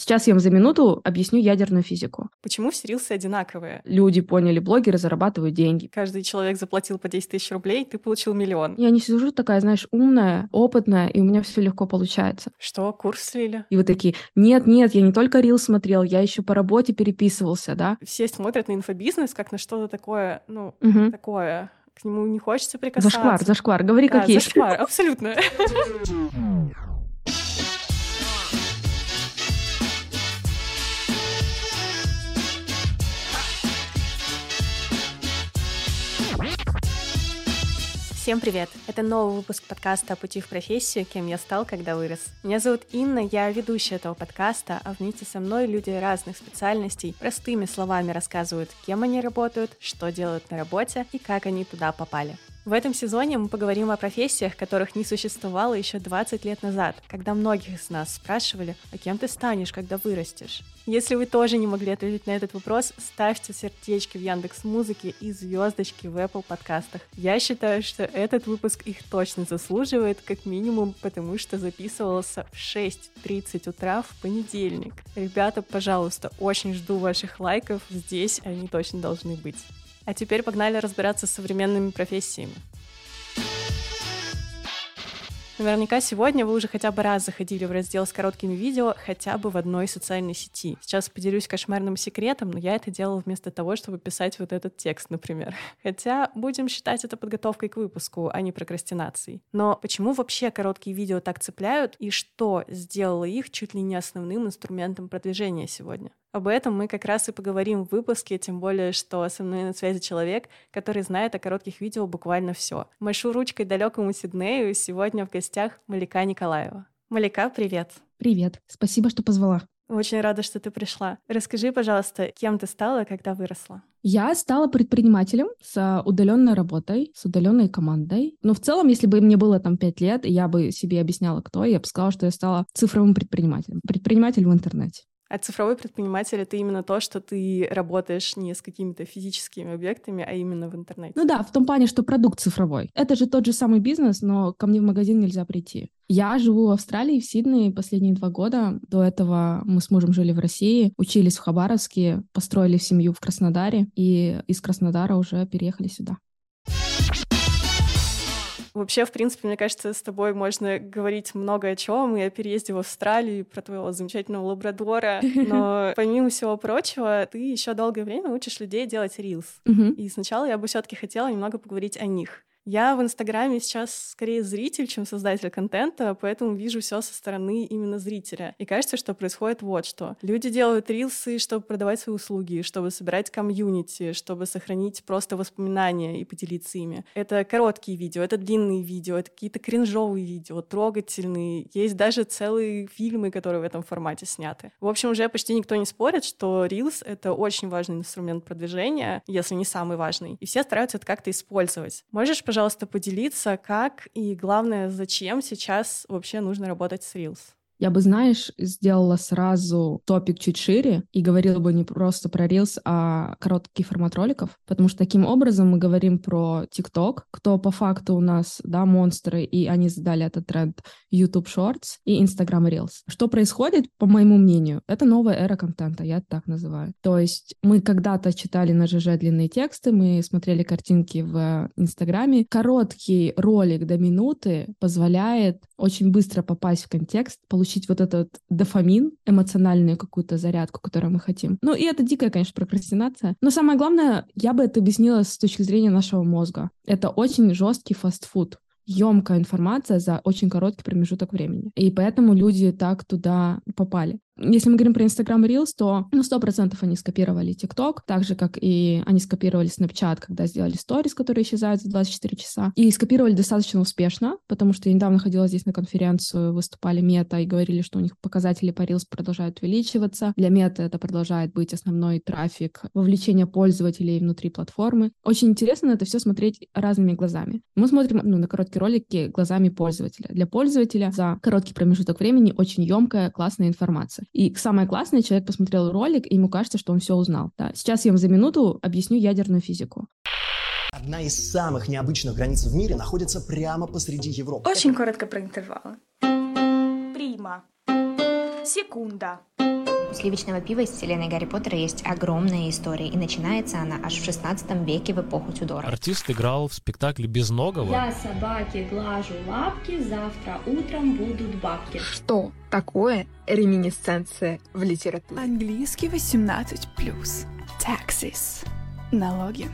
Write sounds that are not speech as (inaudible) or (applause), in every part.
Сейчас я вам за минуту объясню ядерную физику. Почему все рилсы одинаковые? Люди поняли, блогеры зарабатывают деньги. Каждый человек заплатил по 10 тысяч рублей, ты получил миллион. Я не сижу такая, знаешь, умная, опытная, и у меня все легко получается. Что, курс слили? И вы такие, нет, нет, я не только рил смотрел, я еще по работе переписывался, да? Все смотрят на инфобизнес как на что-то такое, ну, Мгм. такое. К нему не хочется прикасаться. Зашквар, зашквар, говори Да, как есть. зашквар, абсолютно. (laughs) Всем привет! Это новый выпуск подкаста «Пути в профессию. Кем я стал, когда вырос». Меня зовут Инна, я ведущая этого подкаста, а вместе со мной люди разных специальностей простыми словами рассказывают, кем они работают, что делают на работе и как они туда попали. В этом сезоне мы поговорим о профессиях, которых не существовало еще 20 лет назад, когда многих из нас спрашивали, а кем ты станешь, когда вырастешь? Если вы тоже не могли ответить на этот вопрос, ставьте сердечки в Яндекс Музыке и звездочки в Apple подкастах. Я считаю, что этот выпуск их точно заслуживает, как минимум, потому что записывался в 6.30 утра в понедельник. Ребята, пожалуйста, очень жду ваших лайков, здесь они точно должны быть. А теперь погнали разбираться с современными профессиями. Наверняка сегодня вы уже хотя бы раз заходили в раздел с короткими видео хотя бы в одной социальной сети. Сейчас поделюсь кошмарным секретом, но я это делала вместо того, чтобы писать вот этот текст, например. (laughs) Хотя будем считать это подготовкой к выпуску, а не прокрастинацией. Но почему вообще короткие видео так цепляют и что сделало их чуть ли не основным инструментом продвижения сегодня? Об этом мы как раз и поговорим в выпуске, тем более, что со мной на связи человек, который знает о коротких видео буквально все. Машу ручкой далекому Сиднею, сегодня в гостях Малика Николаева. Малика, привет! Привет, спасибо, что позвала. Очень рада, что ты пришла. Расскажи, пожалуйста, кем ты стала, когда выросла? Я стала предпринимателем с удаленной работой, с удаленной командой. Но в целом, если бы мне было там 5 лет, я бы себе объясняла, кто, я бы сказала, что я стала цифровым предпринимателем. Предприниматель в интернете. А цифровой предприниматель — это именно то, что ты работаешь не с какими-то физическими объектами, а именно в интернете. Ну да, в том плане, что продукт цифровой. Это же тот же самый бизнес, но ко мне в магазин нельзя прийти. Я живу в Австралии, в Сиднее последние два года. До этого мы с мужем жили в России, учились в Хабаровске, построили семью в Краснодаре и из Краснодара уже переехали сюда. Вообще, в принципе, мне кажется, с тобой можно говорить много о чем, и о переезде в Австралию, и про твоего замечательного лабрадора. (laughs) Но помимо всего прочего, ты еще долгое время учишь людей делать рилс. И сначала я бы все-таки хотела немного поговорить о них. Я в Инстаграме сейчас скорее зритель, чем создатель контента, поэтому вижу все со стороны именно зрителя. И кажется, что происходит вот что. Люди делают рилсы, чтобы продавать свои услуги, чтобы собирать комьюнити, чтобы сохранить просто воспоминания и поделиться ими. Это короткие видео, это длинные видео, это какие-то кринжовые видео, трогательные. Есть даже целые фильмы, которые в этом формате сняты. В общем, уже почти никто не спорит, что рилс — это очень важный инструмент продвижения, если не самый важный. И все стараются это как-то использовать. Можешь, пожалуйста, поделиться, как и, главное, зачем сейчас вообще нужно работать с Reels? Я бы, знаешь, сделала сразу топик чуть шире и говорила бы не просто про Reels, а короткий формат роликов, потому что таким образом мы говорим про TikTok, кто по факту у нас, да, монстры, и они задали этот тренд YouTube Shorts и Instagram Reels. Что происходит, по моему мнению, это новая эра контента, я так называю. То есть мы когда-то читали на ЖЖ длинные тексты, мы смотрели картинки в Инстаграме. Короткий ролик до минуты позволяет очень быстро попасть в контекст, получить вот этот дофамин, эмоциональную какую-то зарядку, которую мы хотим. Ну и это дикая, конечно, прокрастинация. Но самое главное, я бы это объяснила с точки зрения нашего мозга. Это очень жесткий фастфуд емкая информация за очень короткий промежуток времени. И поэтому люди так туда попали. Если мы говорим про Instagram Reels, то ну, 100% они скопировали TikTok, так же, как и они скопировали Snapchat, когда сделали stories, которые исчезают за 24 часа. И скопировали достаточно успешно, потому что я недавно ходила здесь на конференцию, выступали Мета и говорили, что у них показатели по Reels продолжают увеличиваться. Для Мета это продолжает быть основной трафик, вовлечение пользователей внутри платформы. Очень интересно это все смотреть разными глазами. Мы смотрим ну, на короткие ролики глазами пользователя. Для пользователя за короткий промежуток времени очень емкая, классная информация. И самое классное, человек посмотрел ролик, и ему кажется, что он все узнал. Да. Сейчас я вам за минуту объясню ядерную физику. Одна из самых необычных границ в мире находится прямо посреди Европы. Очень коротко про интервалы. Прима. Секунда. У сливочного пива из вселенной Гарри Поттера есть огромная история, и начинается она аж в 16 веке в эпоху Тюдора. Артист играл в спектакле «Безногого». Я собаке глажу лапки, завтра утром будут бабки. Что такое реминисценция в литературе? Английский 18+. Taxes. Налоги.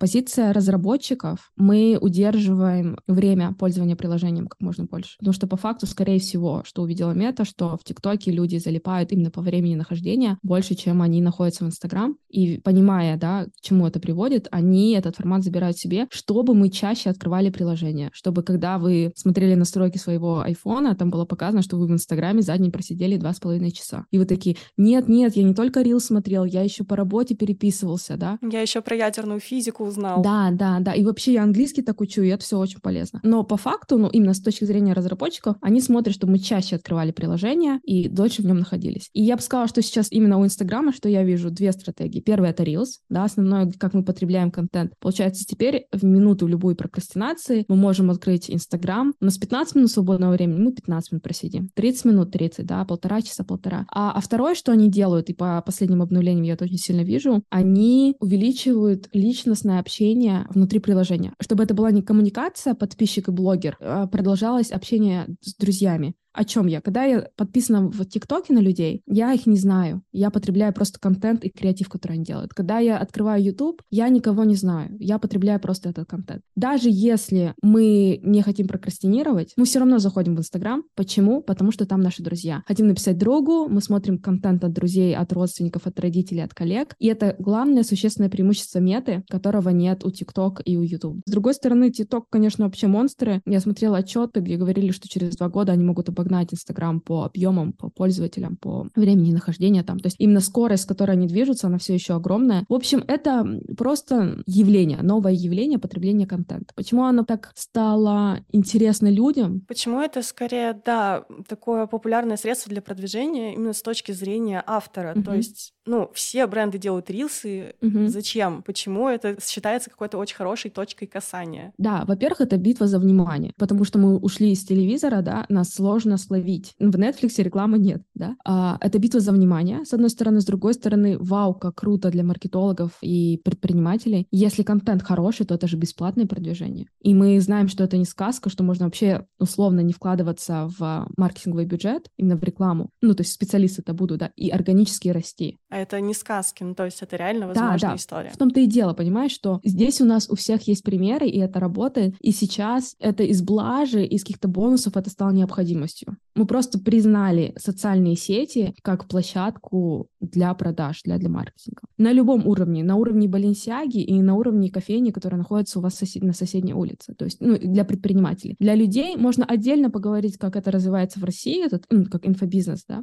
Позиция разработчиков, мы удерживаем время пользования приложением как можно больше. Потому что по факту, скорее всего, что увидела Мета, что в ТикТоке люди залипают именно по времени нахождения больше, чем они находятся в Инстаграм. И понимая, да, к чему это приводит, они этот формат забирают себе, чтобы мы чаще открывали приложение. Чтобы когда вы смотрели настройки своего айфона, там было показано, что вы в Инстаграме за день просидели два с половиной часа. И вы такие, нет, нет, я не только рил смотрел, я еще по работе переписывался, да. Я еще про ядерную физику узнал. Да, да, да. И вообще я английский так учу, и это все очень полезно. Но по факту, ну, именно с точки зрения разработчиков, они смотрят, что мы чаще открывали приложение и дольше в нем находились. И я бы сказала, что сейчас именно у Инстаграма, что я вижу, две стратегии. Первая — это Reels, да, основное, как мы потребляем контент. Получается, теперь в минуту любой прокрастинации мы можем открыть Инстаграм. У нас 15 минут свободного времени, мы 15 минут просидим. 30 минут, 30, да, полтора часа, полтора. А, а второе, что они делают, и по последним обновлениям я это очень сильно вижу, они увеличивают личностное общение внутри приложения. Чтобы это была не коммуникация подписчик и блогер, а продолжалось общение с друзьями. О чем я? Когда я подписана в ТикТоке на людей, я их не знаю. Я потребляю просто контент и креатив, который они делают. Когда я открываю YouTube, я никого не знаю. Я потребляю просто этот контент. Даже если мы не хотим прокрастинировать, мы все равно заходим в Инстаграм. Почему? Потому что там наши друзья. Хотим написать другу, мы смотрим контент от друзей, от родственников, от родителей, от коллег. И это главное существенное преимущество меты, которого нет у ТикТок и у YouTube. С другой стороны, ТикТок, конечно, вообще монстры. Я смотрела отчеты, где говорили, что через два года они могут обогнать Инстаграм по объемам, по пользователям, по времени нахождения там. То есть именно скорость, с которой они движутся, она все еще огромная. В общем, это просто явление, новое явление потребления контента. Почему оно так стало интересно людям? Почему это скорее, да, такое популярное средство для продвижения именно с точки зрения автора? Мгм. То есть, ну, все бренды делают рилсы. Мгм. Зачем? Почему это считается какой-то очень хорошей точкой касания? Да, во-первых, это битва за внимание, потому что мы ушли из телевизора, да, нас сложно словить. В Netflix рекламы нет, да. А, это битва за внимание, с одной стороны, с другой стороны, вау, как круто для маркетологов и предпринимателей. Если контент хороший, то это же бесплатное продвижение. И мы знаем, что это не сказка, что можно вообще условно не вкладываться в маркетинговый бюджет, именно в рекламу. Ну, то есть специалисты это будут, да, и органически расти. А это не сказки, ну, то есть это реально Да, возможная да. история. В том-то и дело, понимаешь, что здесь у нас у всех есть примеры, и это работает. И сейчас это из блажи, из каких-то бонусов это стало необходимостью. Мы просто признали социальные сети как площадку для продаж, для, для маркетинга. На любом уровне, на уровне Баленсиаги и на уровне кофейни, которая находится у вас сосед- на соседней улице. То есть, ну, для предпринимателей. Для людей можно отдельно поговорить, как это развивается в России, этот, как инфобизнес, да.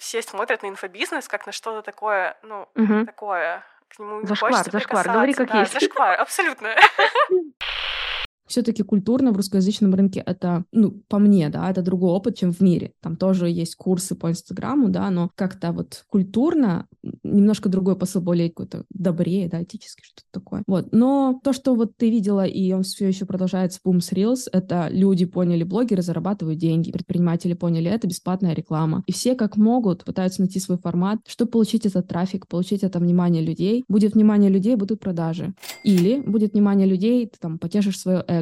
Все смотрят на инфобизнес как на что-то такое, ну, Мгм. такое. К нему не Зашквар, хочется зашквар, говори как Да, есть. Зашквар, абсолютно. (laughs) все-таки культурно в русскоязычном рынке это, ну, по мне, да, это другой опыт, чем в мире. Там тоже есть курсы по Инстаграму, да, но как-то вот культурно немножко другой посыл, более какой-то добрее, да, этический, что-то такое. Вот. Но то, что вот ты видела, и он все еще продолжается, с Reels, это люди поняли, блогеры зарабатывают деньги, предприниматели поняли, это бесплатная реклама. И все как могут пытаются найти свой формат, чтобы получить этот трафик, получить это внимание людей. Будет внимание людей, будут продажи. Или будет внимание людей, ты там потешишь свое эго.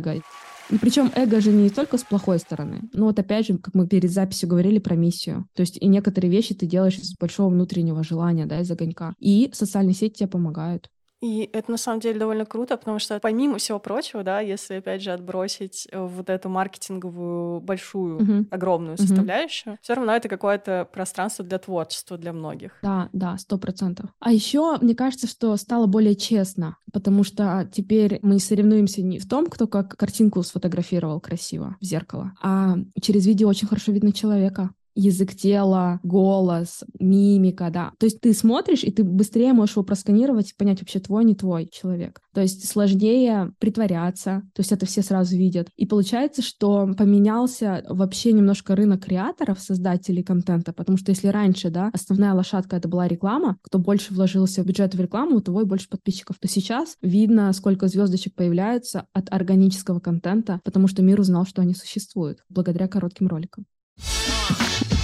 И причем эго же не только с плохой стороны. Ну вот опять же, как мы перед записью говорили про миссию. То есть и некоторые вещи ты делаешь из большого внутреннего желания, да, из огонька. И социальные сети тебе помогают. И это на самом деле довольно круто, потому что помимо всего прочего, да, если опять же отбросить э, вот эту маркетинговую большую, Мгм. огромную Мгм. составляющую, все равно это какое-то пространство для творчества для многих. Да, да, сто процентов. А еще мне кажется, что стало более честно, потому что теперь мы соревнуемся не в том, кто как картинку сфотографировал красиво в зеркало, а через видео очень хорошо видно человека язык тела, голос, мимика, да. То есть ты смотришь, и ты быстрее можешь его просканировать и понять, вообще твой, не твой человек. То есть сложнее притворяться, то есть это все сразу видят. И получается, что поменялся вообще немножко рынок креаторов, создателей контента, потому что если раньше, да, основная лошадка это была реклама, кто больше вложился в бюджет в рекламу, у того и больше подписчиков, то сейчас видно, сколько звездочек появляются от органического контента, потому что мир узнал, что они существуют благодаря коротким роликам. Uh.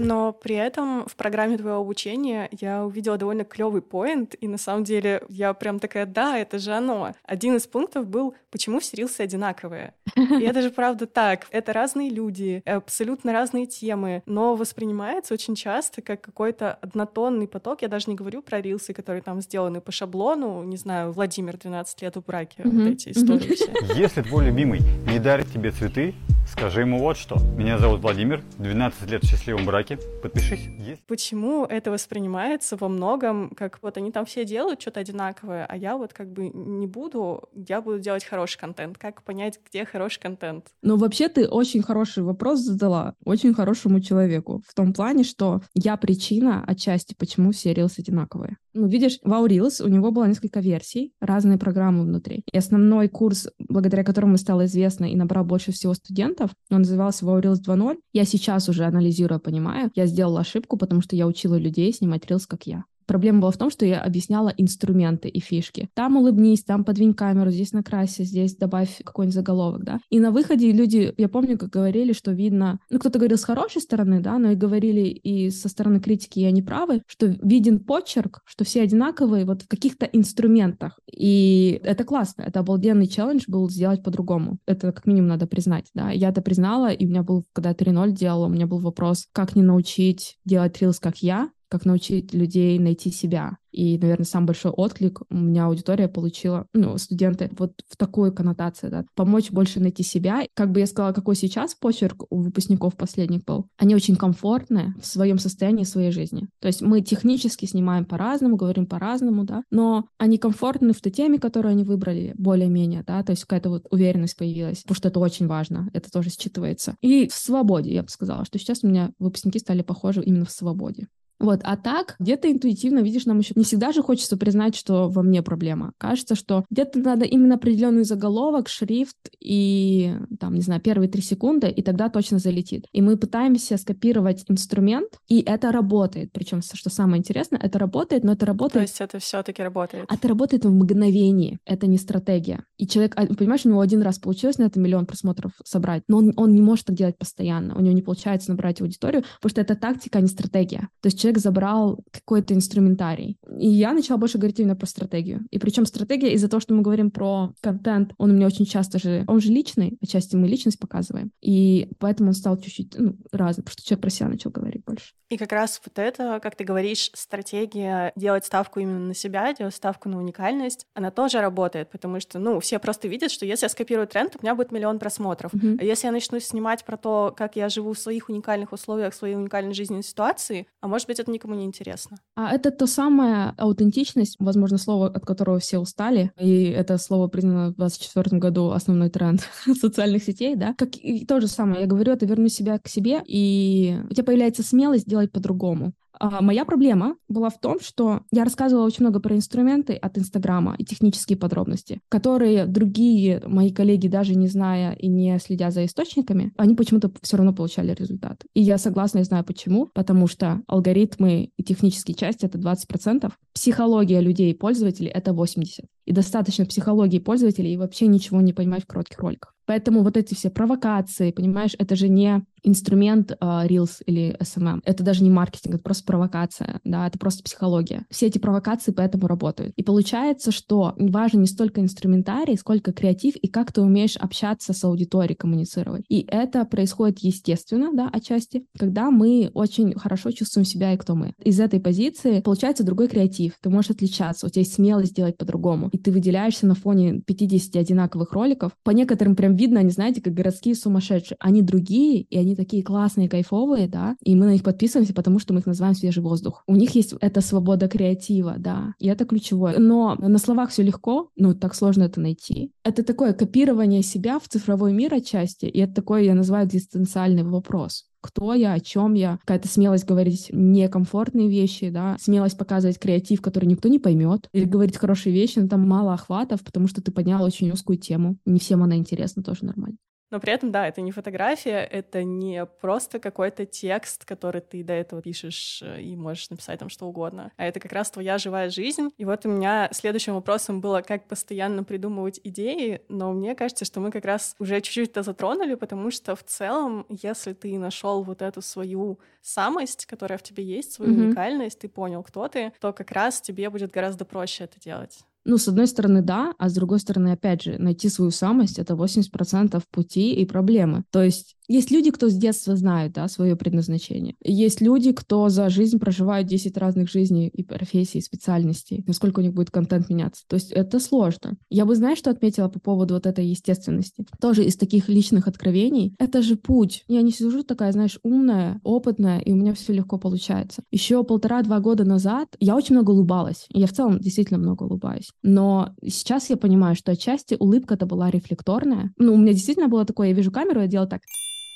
Но при этом в программе твоего обучения я увидела довольно клевый поинт, и на самом деле я прям такая, да, это же оно. Один из пунктов был, почему все рилсы одинаковые. И это же правда так. Это разные люди, абсолютно разные темы, но воспринимается очень часто как какой-то однотонный поток. Я даже не говорю про рилсы, которые там сделаны по шаблону, не знаю, Владимир 12 лет в браке, вот эти истории все. Если твой любимый не дарит тебе цветы, скажи ему вот что. Меня зовут Владимир, 12 лет в счастливом браке. Подпишись. Есть. Почему это воспринимается во многом как вот они там все делают что-то одинаковое, а я вот как бы не буду, я буду делать хороший контент. Как понять, где хороший контент? Ну, вообще ты очень хороший вопрос задала, очень хорошему человеку. В том плане, что я причина отчасти, почему все рилсы одинаковые. Ну, видишь, в Reels у него было несколько версий, разные программы внутри. И основной курс, благодаря которому стало известно и набрал больше всего студентов, он назывался Reels 2.0. Я сейчас уже анализирую, понимаю, я сделала ошибку, потому что я учила людей снимать Reels, как я. Проблема была в том, что я объясняла инструменты и фишки. Там улыбнись, там подвинь камеру, здесь накрасься, здесь добавь какой-нибудь заголовок, да. И на выходе люди, я помню, как говорили, что видно, ну, кто-то говорил с хорошей стороны, да, но и говорили и со стороны критики, и они правы, что виден почерк, что все одинаковые вот в каких-то инструментах. И это классно, это обалденный челлендж был сделать по-другому. Это как минимум надо признать, да. Я это признала, и у меня был, когда 3.0 делала, у меня был вопрос, как не научить делать рилс, как я, как научить людей найти себя. И, наверное, самый большой отклик у меня аудитория получила, ну, студенты, вот в такой коннотации, да, помочь больше найти себя. Как бы я сказала, какой сейчас почерк у выпускников последних был. Они очень комфортны в своем состоянии, в своей жизни. То есть мы технически снимаем по-разному, говорим по-разному, да, но они комфортны в той теме, которую они выбрали, более-менее, да, то есть какая-то вот уверенность появилась, потому что это очень важно, это тоже считывается. И в свободе, я бы сказала, что сейчас у меня выпускники стали похожи именно в свободе. Вот, а так, где-то интуитивно, видишь, нам еще не всегда же хочется признать, что во мне проблема. Кажется, что где-то надо именно определенный заголовок, шрифт и, там, не знаю, первые три секунды, и тогда точно залетит. И мы пытаемся скопировать инструмент, и это работает. Причем, что самое интересное, это работает, но это работает... То есть это все-таки работает? Это работает в мгновении, это не стратегия. И человек, а, понимаешь, у него один раз получилось на это миллион просмотров собрать, но он, он не может так делать постоянно, у него не получается набрать аудиторию, потому что это тактика, а не стратегия. То есть человек человек забрал какой-то инструментарий. И я начала больше говорить именно про стратегию. И причем стратегия из-за того, что мы говорим про контент, он у меня очень часто же, он же личный, отчасти мы личность показываем. И поэтому он стал чуть-чуть ну, разным, потому что человек про себя начал говорить больше. И как раз вот это, как ты говоришь, стратегия делать ставку именно на себя, делать ставку на уникальность, она тоже работает, потому что, ну, все просто видят, что если я скопирую тренд, у меня будет миллион просмотров. Mm-hmm. А если я начну снимать про то, как я живу в своих уникальных условиях, в своей уникальной жизненной ситуации, а может быть, это никому не интересно. А это то самая аутентичность, возможно, слово, от которого все устали, и это слово признано в 2024 году основной тренд (laughs) социальных сетей, да, как и то же самое, я говорю, это верну себя к себе, и у тебя появляется смелость делать по-другому. А моя проблема была в том, что я рассказывала очень много про инструменты от Инстаграма и технические подробности, которые другие мои коллеги, даже не зная и не следя за источниками, они почему-то все равно получали результат. И я согласна и знаю почему, потому что алгоритмы и технические части — это 20%, психология людей и пользователей — это 80%. И достаточно психологии пользователей и вообще ничего не понимать в коротких роликах. Поэтому вот эти все провокации, понимаешь, это же не инструмент uh, Reels или SMM. Это даже не маркетинг, это просто провокация, да, это просто психология. Все эти провокации поэтому работают. И получается, что важен не столько инструментарий, сколько креатив и как ты умеешь общаться с аудиторией, коммуницировать. И это происходит естественно, да, отчасти, когда мы очень хорошо чувствуем себя и кто мы. Из этой позиции получается другой креатив. Ты можешь отличаться, у тебя есть смелость делать по-другому. И ты выделяешься на фоне 50 одинаковых роликов. По некоторым прям видно, они, знаете, как городские сумасшедшие. Они другие, и они такие классные, кайфовые, да, и мы на них подписываемся, потому что мы их называем свежий воздух. У них есть эта свобода креатива, да, и это ключевое. Но на словах все легко, но так сложно это найти. Это такое копирование себя в цифровой мир отчасти, и это такой, я называю, экзистенциальный вопрос кто я, о чем я, какая-то смелость говорить некомфортные вещи, да, смелость показывать креатив, который никто не поймет, или говорить хорошие вещи, но там мало охватов, потому что ты поднял очень узкую тему. Не всем она интересна, тоже нормально. Но при этом, да, это не фотография, это не просто какой-то текст, который ты до этого пишешь э, и можешь написать там что угодно, а это как раз твоя живая жизнь. И вот у меня следующим вопросом было, как постоянно придумывать идеи, но мне кажется, что мы как раз уже чуть-чуть это затронули, потому что в целом, если ты нашел вот эту свою самость, которая в тебе есть, свою mm-hmm. уникальность, ты понял, кто ты, то как раз тебе будет гораздо проще это делать. Ну, с одной стороны, да, а с другой стороны, опять же, найти свою самость — это 80% пути и проблемы. То есть есть люди, кто с детства знают, да, свое предназначение. Есть люди, кто за жизнь проживают 10 разных жизней и профессий, и специальностей. Насколько у них будет контент меняться. То есть это сложно. Я бы, знаешь, что отметила по поводу вот этой естественности? Тоже из таких личных откровений. Это же путь. Я не сижу такая, знаешь, умная, опытная, и у меня все легко получается. Еще полтора-два года назад я очень много улыбалась. Я в целом действительно много улыбаюсь. Но сейчас я понимаю, что отчасти улыбка-то была рефлекторная. Ну, у меня действительно было такое, я вижу камеру, я делаю так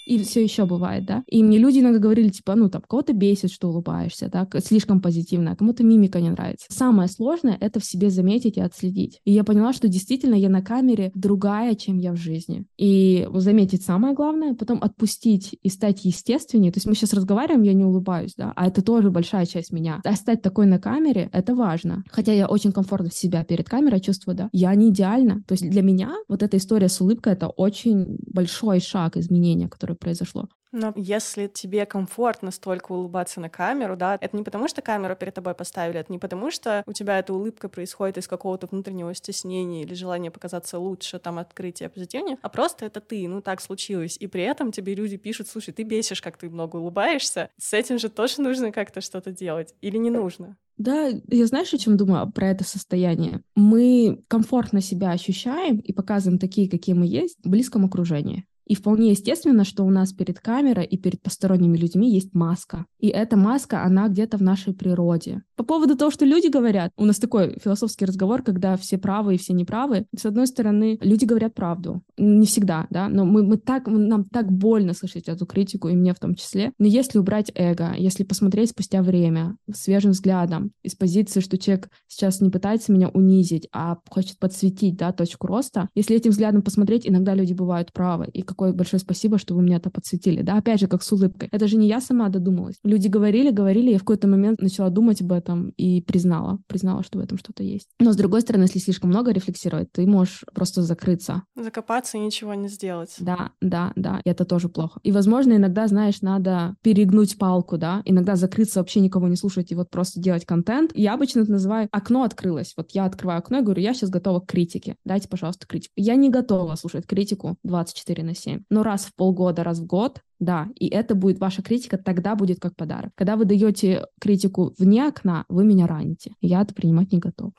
и все еще бывает, да. И мне люди иногда говорили, типа, ну, там, кого-то бесит, что улыбаешься, да, слишком позитивно, а кому-то мимика не нравится. Самое сложное — это в себе заметить и отследить. И я поняла, что действительно я на камере другая, чем я в жизни. И заметить самое главное, потом отпустить и стать естественнее. То есть мы сейчас разговариваем, я не улыбаюсь, да, а это тоже большая часть меня. А стать такой на камере — это важно. Хотя я очень комфортно себя перед камерой чувствую, да, я не идеальна. То есть для меня вот эта история с улыбкой — это очень большой шаг изменения, который которое произошло. Но если тебе комфортно столько улыбаться на камеру, да, это не потому, что камеру перед тобой поставили, это не потому, что у тебя эта улыбка происходит из какого-то внутреннего стеснения или желания показаться лучше, там, открытия позитивнее, а просто это ты, ну, так случилось. И при этом тебе люди пишут, слушай, ты бесишь, как ты много улыбаешься, с этим же тоже нужно как-то что-то делать. Или не нужно? Да, я знаешь, о чем думаю про это состояние? Мы комфортно себя ощущаем и показываем такие, какие мы есть, в близком окружении. И вполне естественно, что у нас перед камерой и перед посторонними людьми есть маска. И эта маска, она где-то в нашей природе. По поводу того, что люди говорят, у нас такой философский разговор, когда все правы и все неправы. С одной стороны, люди говорят правду. Не всегда, да, но мы, мы так, нам так больно слышать эту критику, и мне в том числе. Но если убрать эго, если посмотреть спустя время, свежим взглядом, из позиции, что человек сейчас не пытается меня унизить, а хочет подсветить, да, точку роста, если этим взглядом посмотреть, иногда люди бывают правы. И какое большое спасибо, что вы мне это подсветили. Да, опять же, как с улыбкой. Это же не я сама додумалась. Люди говорили, говорили, я в какой-то момент начала думать об этом и признала, признала, что в этом что-то есть. Но с другой стороны, если слишком много рефлексировать, ты можешь просто закрыться. Закопаться и ничего не сделать. Да, да, да, и это тоже плохо. И, возможно, иногда, знаешь, надо перегнуть палку, да, иногда закрыться, вообще никого не слушать и вот просто делать контент. Я обычно это называю «окно открылось». Вот я открываю окно и говорю, я сейчас готова к критике. Дайте, пожалуйста, критику. Я не готова слушать критику 24 на 7 но раз в полгода, раз в год, да, и это будет ваша критика, тогда будет как подарок. Когда вы даете критику вне окна, вы меня раните. Я это принимать не готов.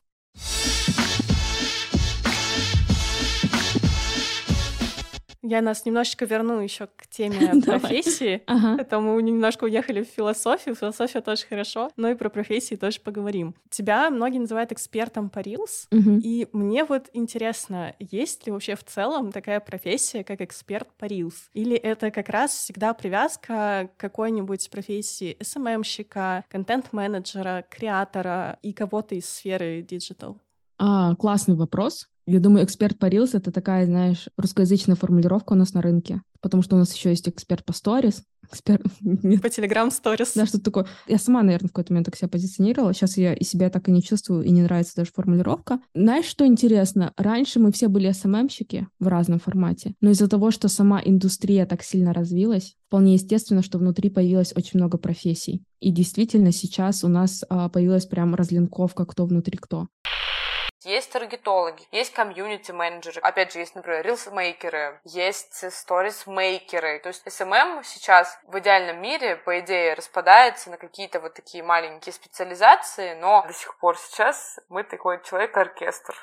Я нас немножечко верну еще к теме (laughs) профессии. Ага. Это мы немножко уехали в философию. Философия тоже хорошо, но и про профессии тоже поговорим. Тебя многие называют экспертом по Reels, угу. и мне вот интересно, есть ли вообще в целом такая профессия, как эксперт по Reels? Или это как раз всегда привязка к какой-нибудь профессии SMM щика, контент-менеджера, creator а и кого-то из сферы digital? А, классный вопрос. Я думаю, эксперт по Reels — это такая, знаешь, русскоязычная формулировка у нас на рынке, потому что у нас еще есть эксперт по сторис, эксперт... (laughs) По Telegram Stories. Да, что такое. Я сама, наверное, в какой-то момент так себя позиционировала. Сейчас я и себя так и не чувствую, и не нравится даже формулировка. Знаешь, что интересно? Раньше мы все были СММщики в разном формате, но из-за того, что сама индустрия так сильно развилась, вполне естественно, что внутри появилось очень много профессий. И действительно сейчас у нас а, появилась прям разлинковка, кто внутри кто есть таргетологи, есть community-менеджеры, опять же, есть, например, reels-maker ы, есть stories-maker ы. То есть SMM сейчас в идеальном мире, по идее, распадается на какие-то вот такие маленькие специализации, но до сих пор сейчас мы такой человек-оркестр.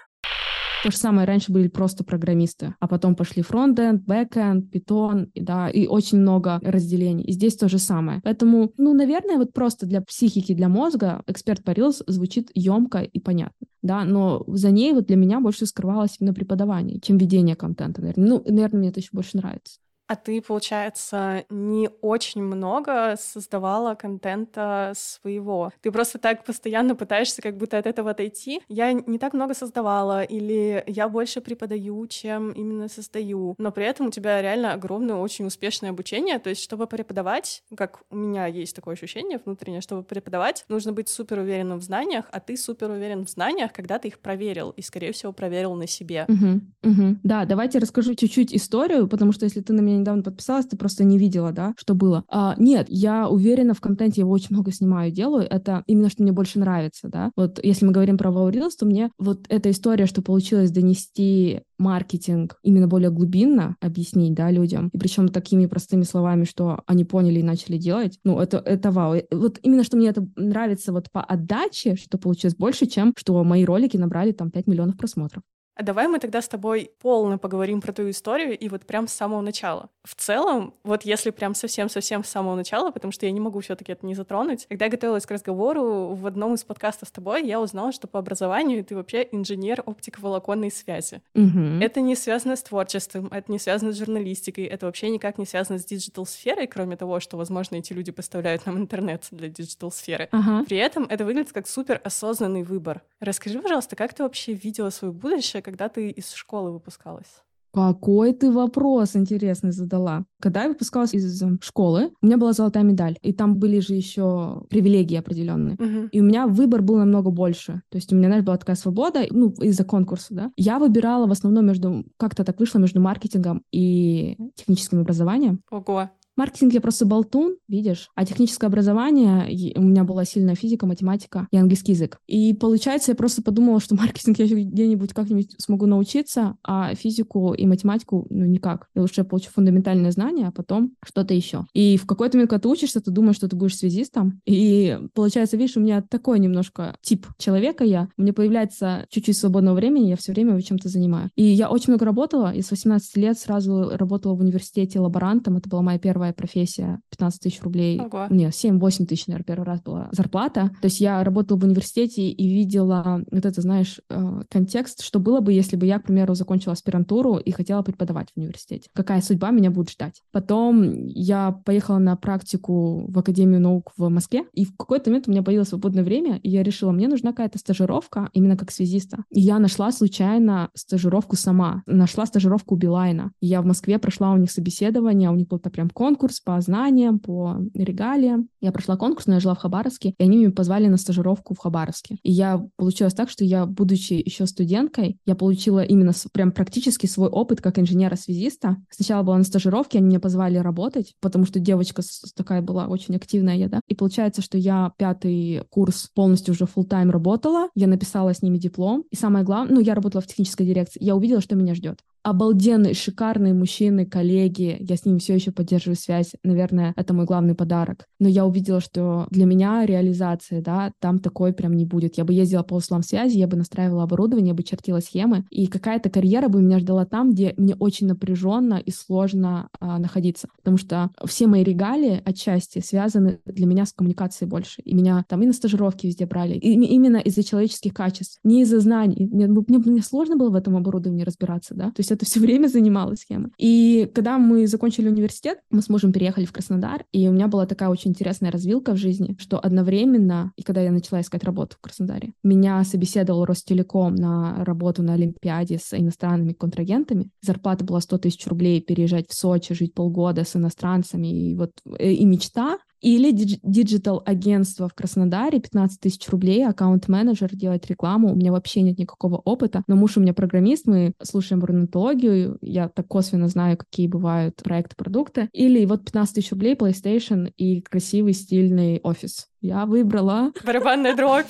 То же самое раньше были просто программисты, а потом пошли frontend, backend, Python, да, и очень много разделений. И здесь то же самое. Поэтому, ну, наверное, вот просто для психики, для мозга эксперт по звучит емко и понятно, да, но за ней вот для меня больше скрывалось именно преподавание, чем ведение контента, наверное. Ну, наверное, мне это еще больше нравится. А ты, получается, не очень много создавала контента своего. Ты просто так постоянно пытаешься как будто от этого отойти. Я не так много создавала, или я больше преподаю, чем именно создаю. Но при этом у тебя реально огромное, очень успешное обучение. То есть, чтобы преподавать, как у меня есть такое ощущение внутреннее, чтобы преподавать, нужно быть супер уверенным в знаниях, а ты супер уверен в знаниях, когда ты их проверил, и, скорее всего, проверил на себе. Угу, угу. Да, давайте расскажу чуть-чуть историю, потому что если ты на меня недавно подписалась, ты просто не видела, да, что было. А, нет, я уверена в контенте, я его очень много снимаю, делаю. Это именно что мне больше нравится, да. Вот если мы говорим про Reels, то мне вот эта история, что получилось донести маркетинг именно более глубинно объяснить, да, людям, и причем такими простыми словами, что они поняли и начали делать, ну, это, это вау. Вот именно что мне это нравится вот по отдаче, что получилось больше, чем что мои ролики набрали там 5 миллионов просмотров. А давай мы тогда с тобой полно поговорим про твою историю и вот прям с самого начала. В целом, вот если прям совсем-совсем с самого начала, потому что я не могу все таки это не затронуть, когда я готовилась к разговору, в одном из подкастов с тобой я узнала, что по образованию ты вообще инженер оптиковолоконной связи. Угу. Это не связано с творчеством, это не связано с журналистикой, это вообще никак не связано с digital-сферой, кроме того, что, возможно, эти люди поставляют нам интернет для digital-сферы. Ага. При этом это выглядит как супер осознанный выбор. Расскажи, пожалуйста, как ты вообще видела свое будущее, когда ты из школы выпускалась? Какой ты вопрос интересный задала. Когда я выпускалась из школы, у меня была золотая медаль, и там были же еще привилегии определенные. Uh-huh. И у меня выбор был намного больше. То есть у меня, знаешь, была такая свобода, ну, из-за конкурса, да. Я выбирала в основном между, как-то так вышло, между маркетингом и техническим образованием. Ого. Маркетинг я просто болтун, видишь, а техническое образование, у меня была сильная физика, математика и английский язык. И получается, я просто подумала, что (laughs) маркетинг я где-нибудь как-нибудь смогу научиться, а физику и математику, ну, никак. Я лучше получу фундаментальные знания, а потом что-то еще. И в какой-то момент, когда ты учишься, ты думаешь, что ты будешь связистом. И получается, видишь, у меня такой немножко тип человека я. У меня появляется чуть-чуть свободного времени, я все время чем-то занимаю. И я очень много работала, и с 18 лет сразу работала в университете лаборантом. Это была моя первая первая профессия, 15 тысяч рублей. Ого. Нет, 7-8 тысяч, наверное, первый раз была зарплата. То есть я работала в университете и видела вот это, знаешь, э, контекст, что было бы, если бы я, к примеру, закончила аспирантуру и хотела преподавать в университете. Какая судьба меня будет ждать. Потом я поехала на практику в Академию наук в Москве, и в какой-то момент у меня появилось свободное время, и я решила, мне нужна какая-то стажировка, именно как связиста. И я нашла случайно стажировку сама. Нашла стажировку у Билайна. Я в Москве прошла у них собеседование, у них был-то прям конкурс, конкурс по знаниям, по регалиям. Я прошла конкурс, но я жила в Хабаровске, и они меня позвали на стажировку в Хабаровске. И я получилось так, что я, будучи еще студенткой, я получила именно прям практически свой опыт как инженера-связиста. Сначала была на стажировке, они меня позвали работать, потому что девочка такая была очень активная я, да. И получается, что я пятый курс полностью уже full тайм работала, я написала с ними диплом, и самое главное, ну, я работала в технической дирекции, я увидела, что меня ждет обалденные, шикарные мужчины, коллеги. Я с ними все еще поддерживаю связь. Наверное, это мой главный подарок. Но я увидела, что для меня реализация, да, там такой прям не будет. Я бы ездила по услам связи, я бы настраивала оборудование, я бы чертила схемы, и какая-то карьера бы меня ждала там, где мне очень напряженно и сложно а, находиться. Потому что все мои регалии отчасти связаны для меня с коммуникацией больше. И меня там и на стажировки везде брали. И именно из-за человеческих качеств, не из-за знаний. Мне, мне, мне сложно было в этом оборудовании разбираться, да. То есть это все время занималась схемой. И когда мы закончили университет, мы с мужем переехали в Краснодар, и у меня была такая очень интересная развилка в жизни, что одновременно, и когда я начала искать работу в Краснодаре, меня собеседовал Ростелеком на работу на Олимпиаде с иностранными контрагентами. Зарплата была 100 тысяч рублей, переезжать в Сочи, жить полгода с иностранцами, и вот э, и мечта, или digital-агентство в Краснодаре, 15 тысяч рублей, аккаунт-менеджер, делать рекламу. У меня вообще нет никакого опыта, но муж у меня программист, мы слушаем бурнатологию, я так косвенно знаю, какие бывают проекты, продукты. Или вот 15 тысяч рублей, PlayStation и красивый стильный офис. Я выбрала... Барабанная дробь.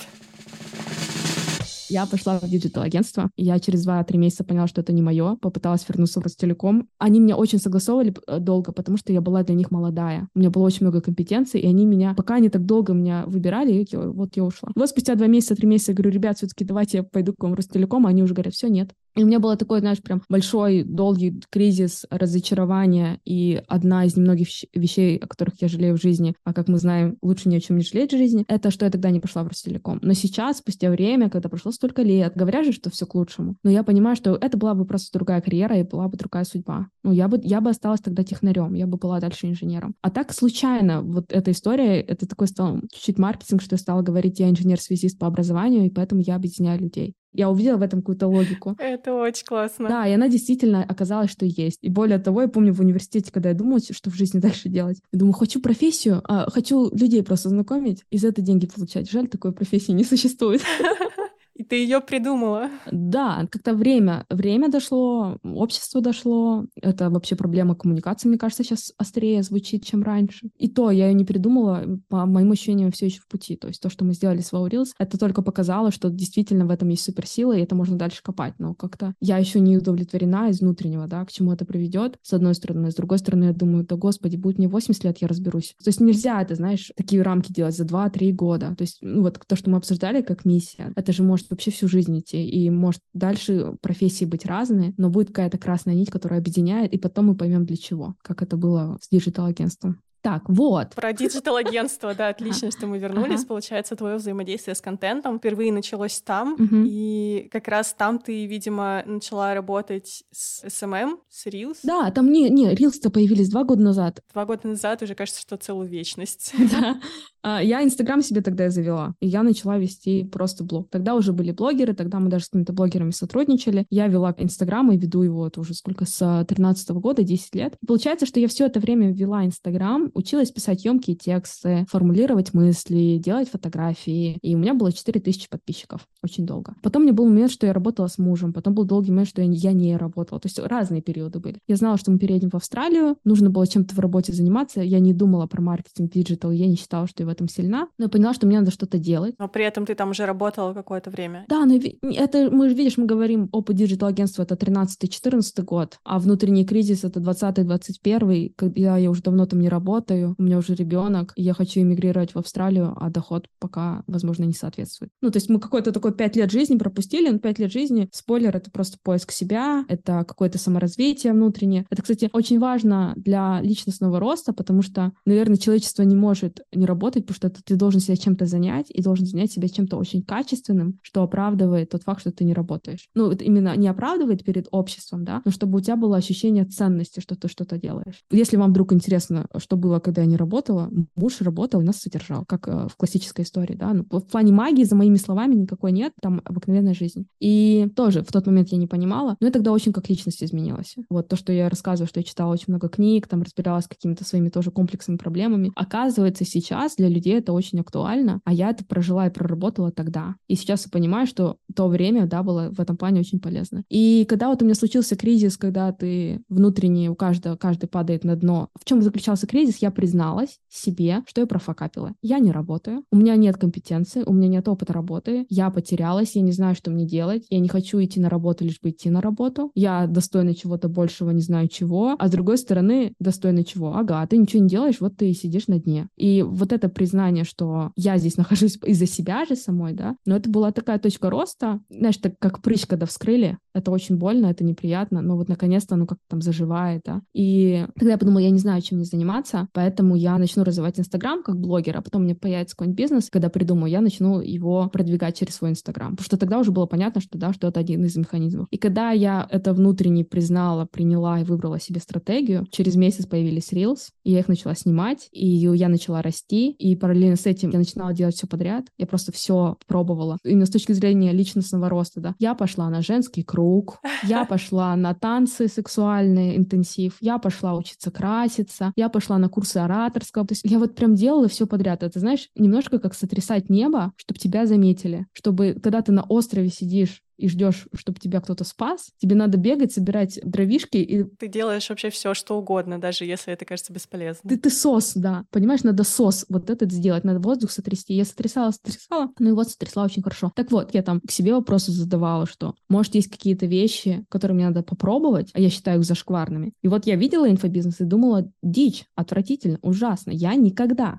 Я пошла в digital-агентство. Я через 2-3 месяца поняла, что это не мое. Попыталась вернуться в Ростелеком. Они меня очень согласовывали э, долго, потому что я была для них молодая. У меня было очень много компетенций, и они меня, пока они так долго меня выбирали, и вот я ушла. вот спустя 2 месяца, 3 месяца я говорю, ребят, все-таки давайте я пойду к вам в Ростелеком, а они уже говорят, все, нет. И у меня было такой, знаешь, прям большой, долгий кризис разочарования. И одна из немногих вещей, о которых я жалею в жизни, а как мы знаем, лучше ни о чем не жалеть в жизни, это что я тогда не пошла в Ростелеком. Но сейчас, спустя время, когда прошло столько лет, говорят же, что все к лучшему. Но я понимаю, что это была бы просто другая карьера и была бы другая судьба. Ну, я бы, я бы осталась тогда технарем, я бы была дальше инженером. А так случайно вот эта история, это такой стал чуть-чуть маркетинг, что я стала говорить, я инженер-связист по образованию, и поэтому я объединяю людей. Я увидела в этом какую-то логику. Это очень классно. Да, и она действительно оказалась, что есть. И более того, я помню в университете, когда я думала, что в жизни (laughs) дальше делать. Я думаю, хочу профессию, а, хочу людей просто знакомить и за это деньги получать. Жаль, такой профессии не существует. (laughs) И ты ее придумала. Да, как-то время, время дошло, общество дошло. Это вообще проблема коммуникации, мне кажется, сейчас острее звучит, чем раньше. И то я ее не придумала, по моим ощущениям, все еще в пути. То есть то, что мы сделали с Reels, это только показало, что действительно в этом есть суперсила, и это можно дальше копать. Но как-то я еще не удовлетворена из внутреннего, да, к чему это приведет, с одной стороны. С другой стороны, я думаю, да господи, будет мне 80 лет, я разберусь. То есть нельзя это, знаешь, такие рамки делать за 2-3 года. То есть ну, вот то, что мы обсуждали как миссия, это же может вообще всю жизнь идти, и может дальше профессии быть разные, но будет какая-то красная нить, которая объединяет, и потом мы поймем для чего, как это было с digital-агентством. Так, вот. Про digital-агентство, да, отлично, что мы вернулись. Получается, твое взаимодействие с контентом впервые началось там, и как раз там ты, видимо, начала работать с SMM, с Reels. Да, там не, не, Reels-то появились два года назад. Два года назад уже кажется, что целую вечность. (laughs) Да. А, я Инстаграм себе тогда завела, и я начала вести просто блог. Тогда уже были блогеры, тогда мы даже с какими-то блогерами сотрудничали. Я вела Инстаграм и веду его это уже сколько, с 13 года, 10 лет. И получается, что я все это время вела Инстаграм, училась писать емкие тексты, формулировать мысли, делать фотографии. И у меня было 4000 подписчиков очень долго. Потом мне был момент, что я работала с мужем, потом был долгий момент, что я не работала. То есть разные периоды были. Я знала, что мы переедем в Австралию, нужно было чем-то в работе заниматься. Я не думала про маркетинг, digital, я не считала, что я этом сильна, но я поняла, что мне надо что-то делать. Но при этом ты там уже работала какое-то время. Да, но это, мы же, видишь, мы говорим, опыт digital-агентства — это 13-14 год, а внутренний кризис — это 20-21, когда я уже давно там не работаю, у меня уже ребенок, я хочу эмигрировать в Австралию, а доход пока, возможно, не соответствует. Ну, то есть мы какой-то такой 5 лет жизни пропустили, но 5 лет жизни, спойлер, это просто поиск себя, это какое-то саморазвитие внутреннее. Это, кстати, очень важно для личностного роста, потому что, наверное, человечество не может не работать, потому что ты должен себя чем-то занять и должен занять себя чем-то очень качественным, что оправдывает тот факт, что ты не работаешь. Ну, это именно не оправдывает перед обществом, да, но чтобы у тебя было ощущение ценности, что ты что-то делаешь. Если вам вдруг интересно, что было, когда я не работала, муж работал и нас содержал, как э, в классической истории, да. Ну, в плане магии, за моими словами, никакой нет, там обыкновенная жизнь. И тоже в тот момент я не понимала, но я тогда очень как личность изменилась. Вот то, что я рассказываю, что я читала очень много книг, там разбиралась с какими-то своими тоже комплексами, проблемами. Оказывается, сейчас для людей это очень актуально, а я это прожила и проработала тогда. И сейчас я понимаю, что то время, да, было в этом плане очень полезно. И когда вот у меня случился кризис, когда ты внутренне, у каждого, каждый падает на дно, в чем заключался кризис, я призналась себе, что я профокапила. Я не работаю, у меня нет компетенции, у меня нет опыта работы, я потерялась, я не знаю, что мне делать, я не хочу идти на работу, лишь бы идти на работу, я достойна чего-то большего, не знаю чего, а с другой стороны, достойна чего? Ага, ты ничего не делаешь, вот ты и сидишь на дне. И вот это признание что я здесь (laughs) нахожусь из-за себя же самой, да, но это была такая точка роста, знаешь, так как прыщ, когда вскрыли, это очень больно, это неприятно, но вот наконец-то оно как-то там заживает, да. И тогда я подумала, я не знаю, чем мне заниматься, поэтому я начну развивать Инстаграм как блогер, а потом у меня появится какой-нибудь бизнес, когда придумаю, я начну его продвигать через свой Инстаграм, потому что тогда уже было понятно, что да, что это один из механизмов. И когда я это внутренне признала, приняла и выбрала себе стратегию, через месяц появились Reels, и я их начала снимать, и я начала расти, и параллельно с этим я начинала делать все подряд, я просто все пробовала. Именно с точки зрения личностного роста, да. Я пошла на женский круг, я (laughs) пошла на танцы сексуальные, интенсив, я пошла учиться краситься, я пошла на курсы ораторского. То есть я вот прям делала все подряд. Это, знаешь, немножко как сотрясать небо, чтобы тебя заметили, чтобы когда ты на острове сидишь и ждешь, чтобы тебя кто-то спас, тебе надо бегать, собирать дровишки и... Ты делаешь вообще все, что угодно, даже если это кажется бесполезным. Ты, ты сос, да. Понимаешь, надо сос вот этот сделать, надо воздух сотрясти. Я сотрясала, сотрясала, ну и вот сотрясла очень хорошо. Так вот, я там к себе вопросы задавала, что, может, есть какие-то вещи, которые мне надо попробовать, а я считаю их зашкварными. И вот я видела инфобизнес и думала, дичь, отвратительно, ужасно. Я никогда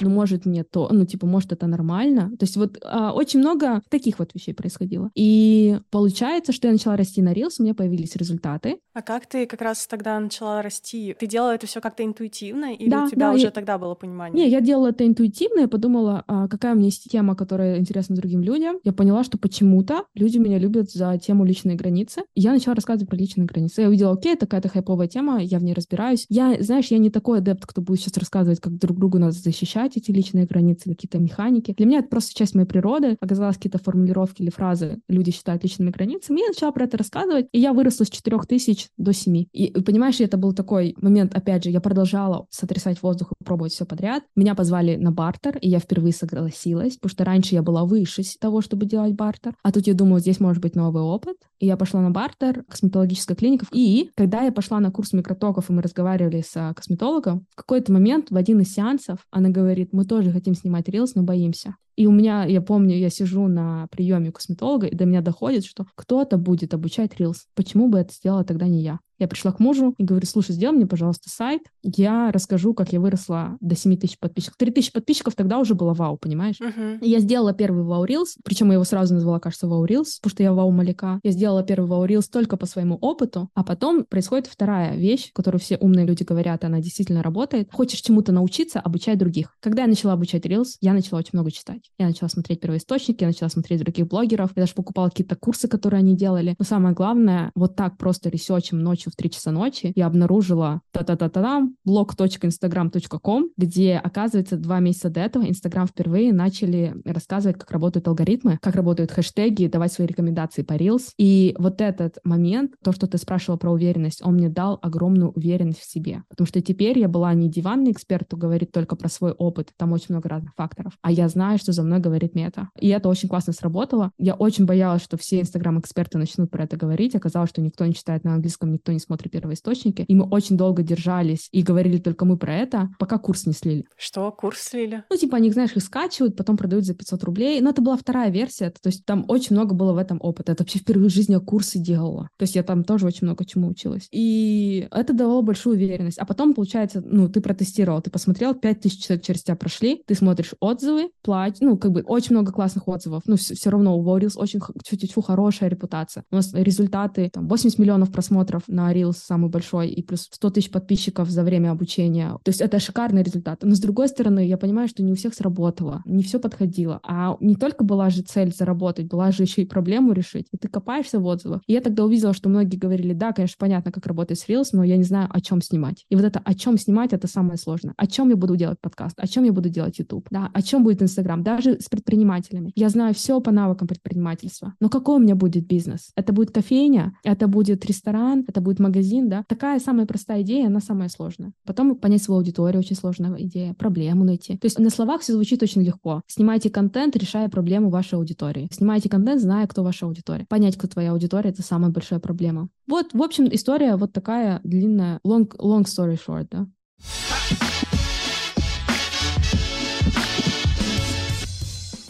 ну, может, мне то, ну, типа, может, это нормально. То есть вот а, очень много таких вот вещей происходило. И получается, что я начала расти на Reels, у меня появились результаты. А как ты как раз тогда начала расти? Ты делала это все как-то интуитивно, или Да, у тебя да, уже я- тогда было понимание? Не, я делала это интуитивно, я подумала, а, какая у меня есть тема, которая интересна другим людям. Я поняла, что почему-то люди меня любят за тему личной границы. И я начала рассказывать про личные границы. Я увидела, окей, это какая-то хайповая тема, я в ней разбираюсь. Я, знаешь, я не такой адепт, кто будет сейчас рассказывать, как друг другу надо защищать эти личные границы, какие-то механики. Для меня это просто часть моей природы. Оказалось, какие-то формулировки или фразы люди считают личными границами. И я начала про это рассказывать, и я выросла с 4 тысяч до 7. И, понимаешь, это был такой момент, опять же, я продолжала сотрясать воздух и пробовать все подряд. Меня позвали на бартер, и я впервые согласилась, потому что раньше я была выше того, чтобы делать бартер. А тут я думаю, здесь может быть новый опыт. И я пошла на бартер, косметологическая клиника. И когда я пошла на курс микротоков, и мы разговаривали с а, косметологом, в какой-то момент в один из сеансов она говорит, мы тоже хотим снимать рилс, но боимся. И у меня, я помню, я сижу на приеме косметолога, и до меня доходит, что кто-то будет обучать рилс. Почему бы это сделала тогда не я? Я пришла к мужу и говорю, слушай, сделай мне, пожалуйста, сайт. Я расскажу, как я выросла до 7 тысяч подписчиков. 3 тысячи подписчиков тогда уже было вау, понимаешь? И Я сделала первый Вау Reels, причем я его сразу назвала, кажется, Вау Reels, потому что я Вау Маляка. Я сделала первый Вау Reels только по своему опыту, а потом происходит вторая вещь, которую все умные люди говорят, она действительно работает. Хочешь чему-то научиться, обучай других. Когда я начала обучать Reels, я начала очень много читать. Я начала смотреть первоисточники, я начала смотреть других блогеров, я даже покупала какие-то курсы, которые они делали. Но самое главное, вот так просто ресерчем ночью в 3 часа ночи я обнаружила та-та-та-та-там blog.instagram.com, где, оказывается, два месяца до этого Инстаграм впервые начали рассказывать, как работают алгоритмы, как работают хэштеги, давать свои рекомендации по Reels. И вот этот момент, то, что ты спрашивала про уверенность, он мне дал огромную уверенность в себе. Потому что теперь я была не диванный эксперт, кто говорит только про свой опыт, там очень много разных факторов, а я знаю, что за мной говорит мета. И это очень классно сработало. Я очень боялась, что все инстаграм-эксперты начнут про это говорить. Оказалось, что никто не читает на английском, никто не смотрит первоисточники. И мы очень долго держались и говорили только мы про это, пока курс не слили. Что, курс слили? Ну, типа, они, знаешь, их скачивают, потом продают за 500 рублей. Но это была вторая версия, то есть там очень много было в этом опыта. Это вообще впервые в жизни я курсы делала. То есть я там тоже очень много чему училась. И это давало большую уверенность. А потом, получается, ну, ты протестировал, ты посмотрел, 5000 человек через тебя прошли, ты смотришь отзывы, плать, ну, как бы очень много классных отзывов. Ну, все, равно у Reels очень чуть-чуть хорошая репутация. У нас результаты, там, 80 миллионов просмотров на Reels самый большой, и плюс 100 тысяч подписчиков за время обучения. То есть это шикарный результат. Но с другой стороны, я понимаю, что не у всех сработало, не все подходило. А не только была же цель заработать, была же еще и проблему решить. И ты копаешься в отзывах. И я тогда увидела, что многие говорили, да, конечно, понятно, как работать с Reels, но я не знаю, о чем снимать. И вот это о чем снимать, это самое сложное. О чем я буду делать подкаст, о чем я буду делать YouTube, да, о чем будет Инстаграм, даже с предпринимателями. Я знаю все по навыкам предпринимательства. Но какой у меня будет бизнес? Это будет кофейня, это будет ресторан, это будет магазин, да? Такая самая простая идея, она самая сложная. Потом понять свою аудиторию, очень сложная идея, проблему найти. То есть на словах все звучит очень легко. Снимайте контент, решая проблему вашей аудитории. Снимайте контент, зная, кто ваша аудитория. Понять, кто твоя аудитория, это самая большая проблема. Вот, в общем, история вот такая длинная, long, long story short, да.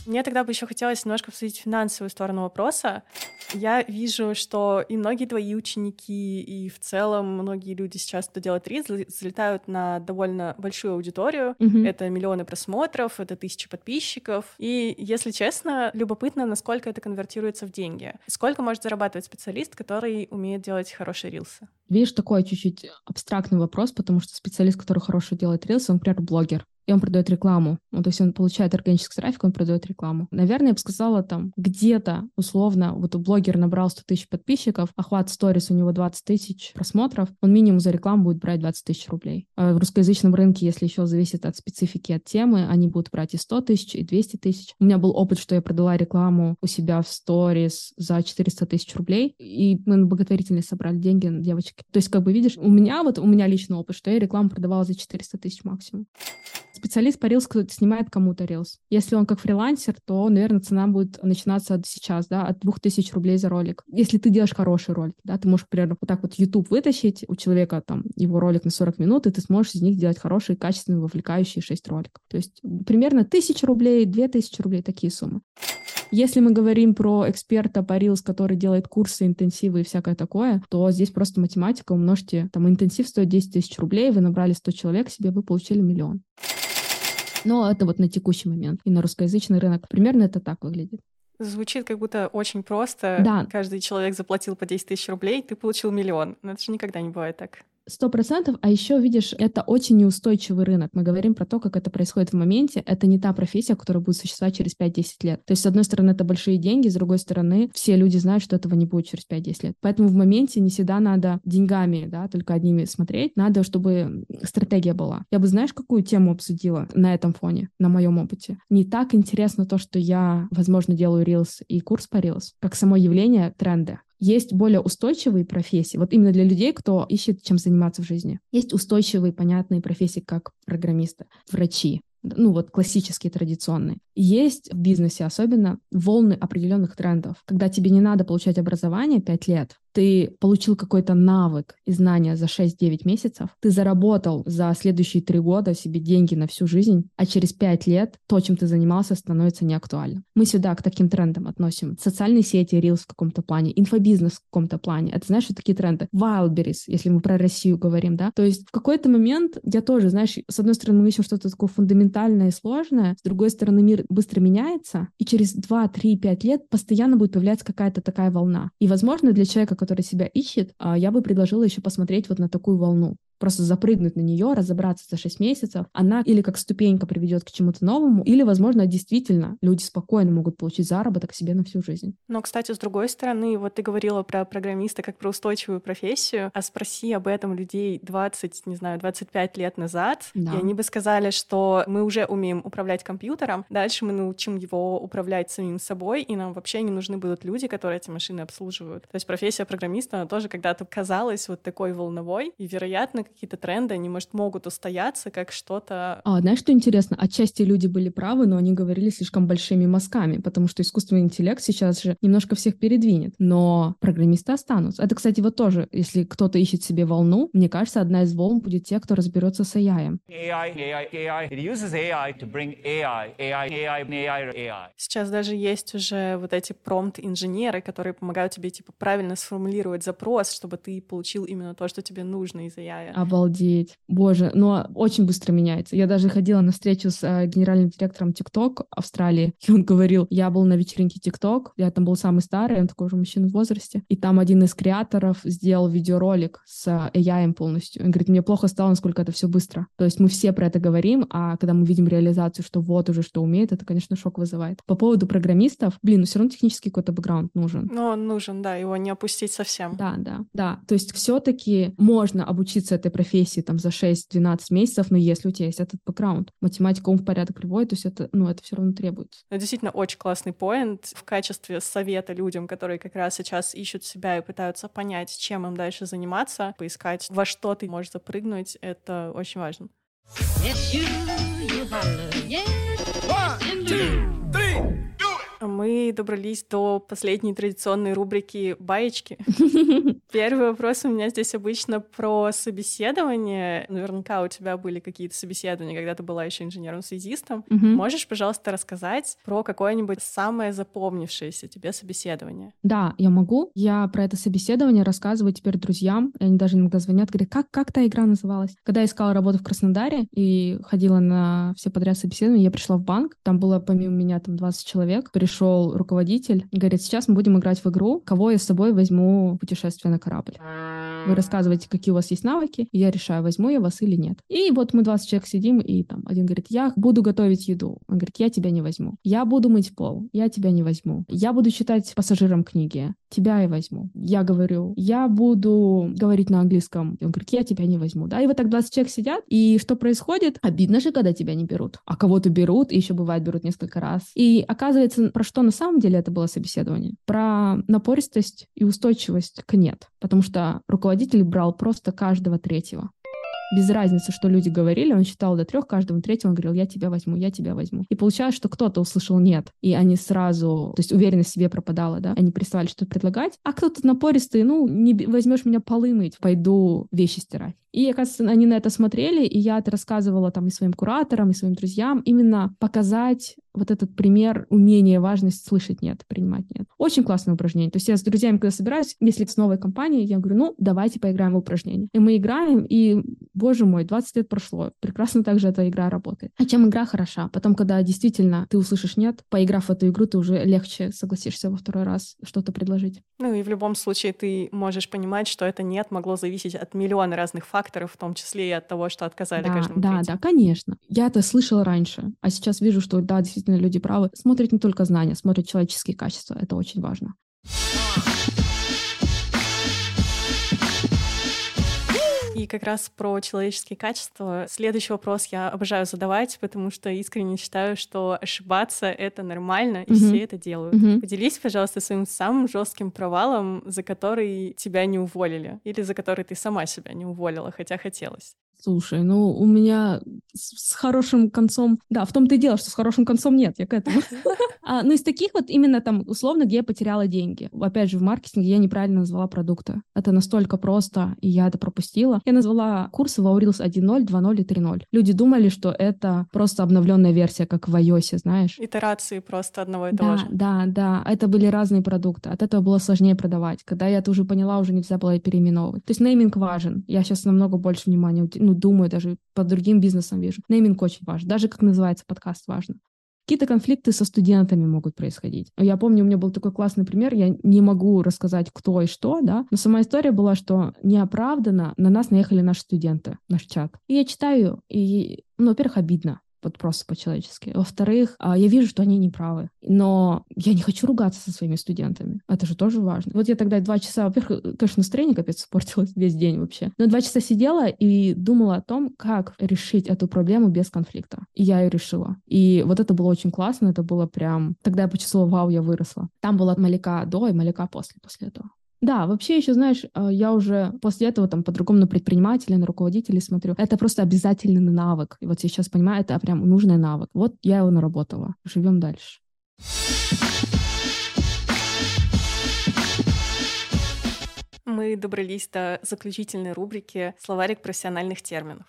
Мне тогда бы еще хотелось немножко обсудить финансовую сторону вопроса. Я вижу, что и многие твои ученики, и в целом многие люди сейчас, кто делает рид, залетают на довольно большую аудиторию. Мгм. Это миллионы просмотров, это тысячи подписчиков. И, если честно, любопытно, насколько это конвертируется в деньги. Сколько может зарабатывать специалист, который умеет делать хорошие рилсы? Видишь, такой чуть-чуть абстрактный вопрос, потому что специалист, который хорошо делает рилсы, он, например, блогер. И он продает рекламу. Ну, то есть он получает органический трафик, он продает рекламу. Наверное, я бы сказала, там, где-то, условно, вот блогер набрал 100 тысяч подписчиков, охват сторис у него 20 тысяч просмотров, он минимум за рекламу будет брать 20 тысяч рублей. А в русскоязычном рынке, если еще зависит от специфики, от темы, они будут брать и 100 тысяч, и 200 тысяч. У меня был опыт, что я продала рекламу у себя в сторис за 400 тысяч рублей, и мы на благотворительность собрали деньги девочки. То есть, как бы, видишь, у меня вот, у меня личный опыт, что я рекламу продавала за 400 тысяч максимум специалист по Reels снимает кому-то Reels. Если он как фрилансер, то, наверное, цена будет начинаться от сейчас, да, от 2000 рублей за ролик. Если ты делаешь хороший ролик, да, ты можешь, например, вот так вот YouTube вытащить у человека там его ролик на 40 минут, и ты сможешь из них делать хорошие, качественные, вовлекающие 6 роликов. То есть примерно 1000 рублей, 2000 рублей, такие суммы. Если мы говорим про эксперта по Reels, который делает курсы, интенсивы и всякое такое, то здесь просто математика, умножьте, там интенсив стоит 10 тысяч рублей, вы набрали 100 человек себе, вы получили миллион. Но это вот на текущий момент. И на русскоязычный рынок примерно это так выглядит. Звучит как будто очень просто. Да. Каждый человек заплатил по 10 тысяч рублей, ты получил миллион. Но это же никогда не бывает так. Сто процентов, а еще, видишь, это очень неустойчивый рынок. Мы говорим про то, как это происходит в моменте. Это не та профессия, которая будет существовать через 5-10 лет. То есть, с одной стороны, это большие деньги, с другой стороны, все люди знают, что этого не будет через 5-10 лет. Поэтому в моменте не всегда надо деньгами, да, только одними смотреть. Надо, чтобы стратегия была. Я бы, знаешь, какую тему обсудила на этом фоне, на моем опыте? Не так интересно то, что я, возможно, делаю Reels и курс по Reels, как само явление тренда есть более устойчивые профессии, вот именно для людей, кто ищет чем заниматься в жизни. Есть устойчивые, понятные профессии, как программисты, врачи, ну вот классические, традиционные. Есть в бизнесе особенно волны определенных трендов, когда тебе не надо получать образование 5 лет, ты получил какой-то навык и знания за 6-9 месяцев, ты заработал за следующие 3 года себе деньги на всю жизнь, а через 5 лет то, чем ты занимался, становится неактуальным. Мы сюда к таким трендам относим. Социальные сети, Reels в каком-то плане, инфобизнес в каком-то плане. Это, знаешь, вот такие тренды. Wildberries, если мы про Россию говорим, да. То есть в какой-то момент я тоже, знаешь, с одной стороны мы ищем что-то такое фундаментальное и сложное, с другой стороны мир быстро меняется, и через 2, 3, 5 лет постоянно будет появляться какая-то такая волна. И, возможно, для человека, который себя ищет, а, я бы предложила еще посмотреть вот на такую волну просто запрыгнуть на нее, разобраться за 6 месяцев, она или как ступенька приведет к чему-то новому, или, возможно, действительно люди спокойно могут получить заработок себе на всю жизнь. Но, кстати, с другой стороны, вот ты говорила про программиста как про устойчивую профессию, а спроси об этом людей 20, не знаю, 25 лет назад, да. и они бы сказали, что мы уже умеем управлять компьютером, дальше мы научим его управлять самим собой, и нам вообще не нужны будут люди, которые эти машины обслуживают. То есть профессия программиста, она тоже когда-то казалась вот такой волновой, и, вероятно, какие-то тренды, они, может, могут устояться как что-то... А, знаешь, что интересно? Отчасти люди были правы, но они говорили слишком большими мазками, потому что искусственный интеллект сейчас же немножко всех передвинет, но программисты останутся. Это, кстати, вот тоже, если кто-то ищет себе волну, мне кажется, одна из волн будет те, кто разберется с AI. AI, AI, AI. It uses AI to bring AI, AI, AI, AI, AI. Сейчас даже есть уже вот эти промпт-инженеры, которые помогают тебе, типа, правильно сформулировать запрос, чтобы ты получил именно то, что тебе нужно из AI. Обалдеть. Боже, но очень быстро меняется. Я даже ходила на встречу с э, генеральным директором TikTok Австралии, (laughs) и он говорил, я был на вечеринке TikTok, я там был самый старый, он такой уже мужчина в возрасте, и там один из креаторов сделал видеоролик с AI полностью. Он говорит, мне плохо стало, насколько это все быстро. То есть мы все про это говорим, а когда мы видим реализацию, что вот уже что умеет, это, конечно, шок вызывает. По поводу программистов, блин, ну все равно технический какой-то бэкграунд нужен. Ну, он нужен, да, его не опустить совсем. Да, да, да. То есть все-таки можно обучиться этой профессии там за 6-12 месяцев, но если у тебя есть этот бэкграунд, математика ум в порядок приводит, то есть это, ну, это все равно требуется. Это действительно очень классный поинт в качестве совета людям, которые как раз сейчас ищут себя и пытаются понять, чем им дальше заниматься, поискать, во что ты можешь запрыгнуть, это очень важно. Yes, you, you. One, two, three. Мы добрались до последней традиционной рубрики «Баечки». (laughs) Первый вопрос у меня здесь обычно про собеседование. Наверняка у тебя были какие-то собеседования, когда ты была еще инженером-связистом. Можешь, пожалуйста, рассказать про какое-нибудь самое запомнившееся тебе собеседование? Да, я могу. Я про это собеседование рассказываю теперь друзьям. Они даже иногда звонят, говорят, как, как та игра называлась? Когда я искала работу в Краснодаре и ходила на все подряд собеседования, я пришла в банк, там было помимо меня там 20 человек, пришел руководитель и говорит, сейчас мы будем играть в игру, кого я с собой возьму в путешествие на корабль. Вы рассказываете, какие у вас есть навыки, и я решаю, возьму я вас или нет. И вот мы 20 человек сидим, и там один говорит, я буду готовить еду. Он говорит, я тебя не возьму. Я буду мыть пол, я тебя не возьму. Я буду читать пассажирам книги, тебя я возьму. Я говорю, я буду говорить на английском. Он говорит, я тебя не возьму. Да, и вот так 20 человек сидят, и что происходит? Обидно же, когда тебя не берут. А кого-то берут, и еще бывает берут несколько раз. И оказывается, про что на самом деле это было собеседование? Про напористость и устойчивость к нет. Потому что руководитель брал просто каждого третьего. Без разницы, что люди говорили, он считал до трех, каждому третьему он говорил, я тебя возьму, я тебя возьму. И получалось, что кто-то услышал нет, и они сразу, то есть уверенность в себе пропадала, да, они переставали что-то предлагать, а кто-то напористый, ну, не возьмешь меня полы мыть, пойду вещи стирать. И, оказывается, они на это смотрели, и я это рассказывала там и своим кураторам, и своим друзьям, именно показать вот этот пример умения, важность слышать нет, принимать нет. Очень классное упражнение. То есть я с друзьями, когда собираюсь, если с новой компанией, я говорю, ну, давайте поиграем в упражнение. И мы играем, и, боже мой, 20 лет прошло. Прекрасно также эта игра работает. А чем игра хороша? Потом, когда действительно ты услышишь нет, поиграв в эту игру, ты уже легче согласишься во второй раз что-то предложить. Ну и в любом случае ты можешь понимать, что это нет могло зависеть от миллиона разных факторов, в том числе и от того, что отказали да, каждому Да, третьему. да, конечно. Я это слышала раньше, а сейчас вижу, что да, действительно люди правы. Смотрят не только знания, смотрят человеческие качества. Это очень важно. И как раз про человеческие качества. Следующий вопрос я обожаю задавать, потому что искренне считаю, что ошибаться — это нормально, и Мгм. все это делают. Мгм. Поделись, пожалуйста, своим самым жестким провалом, за который тебя не уволили, или за который ты сама себя не уволила, хотя хотелось. Слушай, ну у меня с, с хорошим концом... Да, в том-то и дело, что с хорошим концом нет, я к этому. (laughs) А, ну, из таких вот именно там, условно, где я потеряла деньги. Опять же, в маркетинге я неправильно назвала продукты. Это настолько просто, и я это пропустила. Я назвала курсы в Reels 1.0, 2.0 и 3.0. Люди думали, что это просто обновленная версия, как в iOS, знаешь. Итерации просто одного и того Да, же. да, да. Это были разные продукты. От этого было сложнее продавать. Когда я это уже поняла, уже нельзя было переименовывать. То есть нейминг важен. Я сейчас намного больше внимания, уди- ну, думаю, даже по другим бизнесам вижу. Нейминг очень важен. Даже как называется подкаст важно. Какие-то конфликты со студентами могут происходить. Я помню, у меня был такой классный пример, я не могу рассказать, кто и что, да, но сама история была, что неоправданно на нас наехали наши студенты, наш чат. И я читаю, и, ну, во-первых, обидно вот просто по-человечески. Во-вторых, а, я вижу, что они неправы. Но я не хочу ругаться со своими студентами. Это же тоже важно. Вот я тогда два часа, во-первых, конечно, настроение капец испортилось (laughs) весь день вообще. Но два часа сидела и думала о том, как решить эту проблему без конфликта. И я ее решила. И вот это было очень классно, это было прям... Тогда я почувствовала, вау, я выросла. Там была маляка до и маляка после, после этого. Да, вообще еще, знаешь, э, я уже после этого там по-другому на предпринимателей, на руководителей смотрю. Это просто обязательный навык. И вот сейчас понимаю, это прям нужный навык. Вот я его наработала. Живем дальше. Мы добрались до заключительной рубрики «Словарик профессиональных терминов».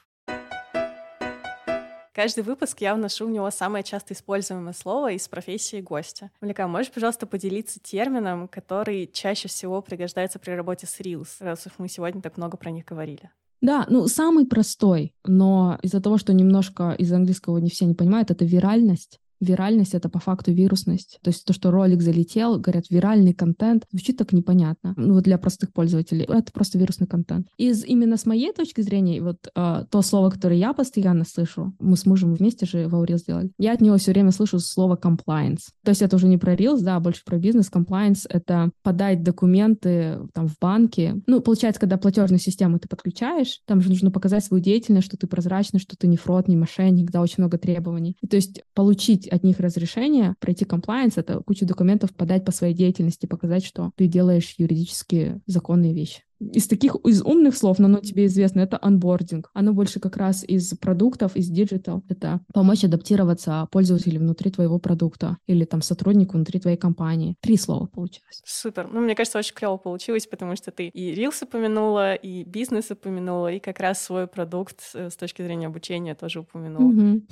Каждый выпуск я вношу в него самое часто используемое слово из профессии гостя. Малика, можешь, пожалуйста, поделиться термином, который чаще всего пригождается при работе с Reels, раз уж мы сегодня так много про них говорили? Да, ну самый простой, но из-за того, что немножко из английского не все не понимают, это виральность. Виральность — это по факту вирусность. То есть то, что ролик залетел, говорят, виральный контент, звучит так непонятно. Ну, вот для простых пользователей. Это просто вирусный контент. Из именно с моей точки зрения, вот э, то слово, которое я постоянно слышу, мы с мужем вместе же в Aurel сделали, я от него все время слышу слово compliance. То есть это уже не про Reels, да, а больше про бизнес. Compliance — это подать документы там в банке. Ну, получается, когда платежную систему ты подключаешь, там же нужно показать свою деятельность, что ты прозрачный, что ты не фрод, не мошенник, да, очень много требований. И то есть получить от них разрешение, пройти compliance, это кучу документов подать по своей деятельности, показать, что ты делаешь юридически законные вещи. Из таких, из умных слов, но оно тебе известно, это onboarding. Оно больше как раз из продуктов, из digital. Это помочь адаптироваться пользователю внутри твоего продукта или там сотруднику внутри твоей компании. Три слова получилось. Супер. Ну, мне кажется, очень клево получилось, потому что ты и Reels упомянула, и бизнес упомянула, и как раз свой продукт э, с точки зрения обучения тоже упомянула. Мгм.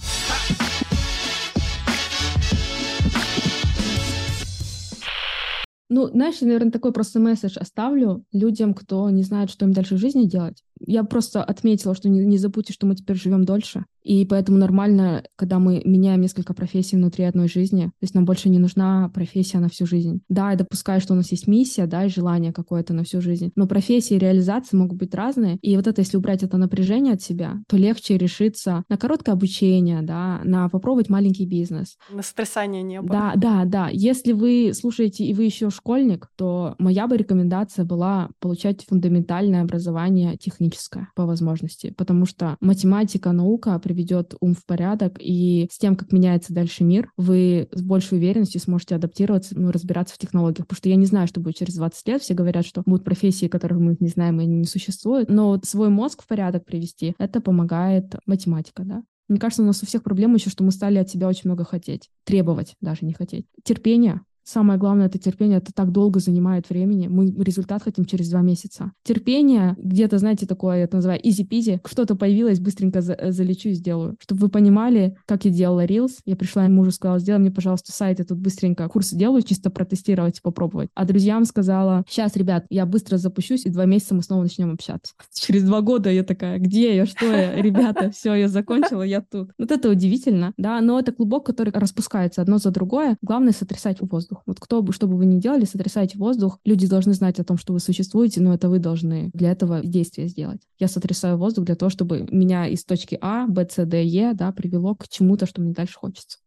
Ну, знаешь, я, наверное, такой просто месседж оставлю людям, кто не знает, что им дальше в жизни делать. Я просто отметила, что не, не забудьте, что мы теперь живем дольше. И поэтому нормально, когда мы меняем несколько профессий внутри одной жизни. То есть нам больше не нужна профессия на всю жизнь. Да, я допускаю, что у нас есть миссия, да, и желание какое-то на всю жизнь. Но профессии и реализации могут быть разные. И вот это, если убрать это напряжение от себя, то легче решиться на короткое обучение, да, на попробовать маленький бизнес. На сотрясание неба. Да, да, да. Если вы слушаете и вы еще школьник, то моя бы рекомендация была получать фундаментальное образование техническое по возможности, потому что математика, наука приведет ум в порядок, и с тем, как меняется дальше мир, вы с большей уверенностью сможете адаптироваться, ну, разбираться в технологиях, потому что я не знаю, что будет через 20 лет. Все говорят, что будут профессии, которых мы не знаем, и они не существуют, но свой мозг в порядок привести, это помогает математика, да. Мне кажется, у нас у всех проблема еще, что мы стали от себя очень много хотеть. Требовать даже не хотеть. Терпение Самое главное — это терпение. Это так долго занимает времени. Мы результат хотим через два месяца. Терпение, где-то, знаете, такое, я это называю easy-peasy. Что-то появилось, быстренько за залечу и сделаю. Чтобы вы понимали, как я делала Reels. Я пришла мужу, сказала, сделай мне, пожалуйста, сайт, я тут быстренько курс делаю, чисто протестировать и попробовать. А друзьям сказала, сейчас, ребят, я быстро запущусь, и два месяца мы снова начнем общаться. (laughs) Через два года я такая, где я, что я, (laughs) ребята, все, я закончила, я тут. Вот это удивительно, да, но это клубок, который распускается одно за другое. Главное — сотрясать воздух. Вот кто бы, что бы вы ни делали, сотрясайте воздух. Люди должны знать о том, что вы существуете, но это вы должны для этого действия сделать. Я сотрясаю воздух для того, чтобы меня из точки А, Б, С, Д, Е, да, привело к чему-то, что мне дальше хочется.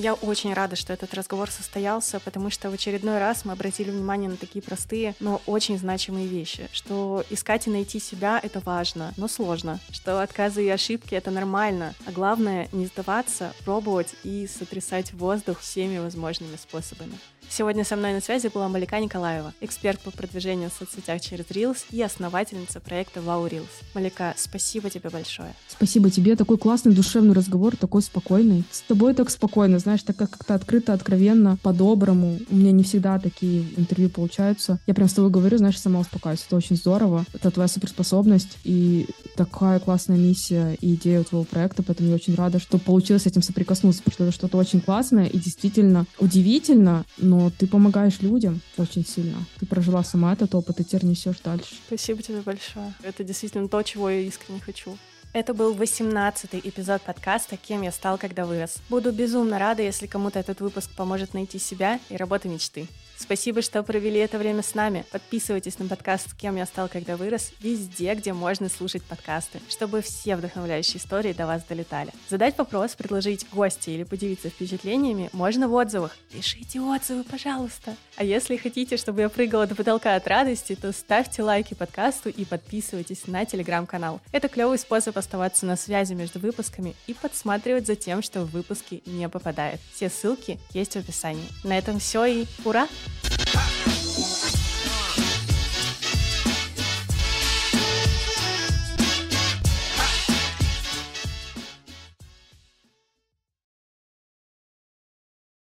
Я очень рада, что этот разговор состоялся, потому что в очередной раз мы обратили внимание на такие простые, но очень значимые вещи, что искать и найти себя — это важно, но сложно, что отказы и ошибки — это нормально, а главное — не сдаваться, пробовать и сотрясать воздух всеми возможными способами. Сегодня со мной на связи была Малика Николаева, эксперт по продвижению в соцсетях через Reels и основательница проекта Wow Reels. Малика, спасибо тебе большое. Спасибо тебе. Такой классный душевный разговор, такой спокойный. С тобой так спокойно, знаешь, так как-то открыто, откровенно, по-доброму. У меня не всегда такие интервью получаются. Я прям с тобой говорю, знаешь, сама успокаиваюсь. Это очень здорово. Это твоя суперспособность и такая классная миссия и идея у твоего проекта, поэтому я очень рада, что получилось с этим соприкоснуться, потому что это что-то очень классное и действительно удивительно, но ты помогаешь людям очень сильно. Ты прожила сама этот опыт, и теперь несешь дальше. Спасибо тебе большое. Это действительно то, чего я искренне хочу. Это был 18-й эпизод подкаста «Кем я стал, когда вырос». Буду безумно рада, если кому-то этот выпуск поможет найти себя и работу мечты. Спасибо, что провели это время с нами. Подписывайтесь на подкаст «Кем я стал, когда вырос» везде, где можно слушать подкасты, чтобы все вдохновляющие истории до вас долетали. Задать вопрос, предложить гости или поделиться впечатлениями можно в отзывах. Пишите отзывы, пожалуйста. А если хотите, чтобы я прыгала до потолка от радости, то ставьте лайки подкасту и подписывайтесь на телеграм-канал. Это клевый способ оставаться на связи между выпусками и подсматривать за тем, что в выпуске не попадает. Все ссылки есть в описании. На этом все и ура! Ha.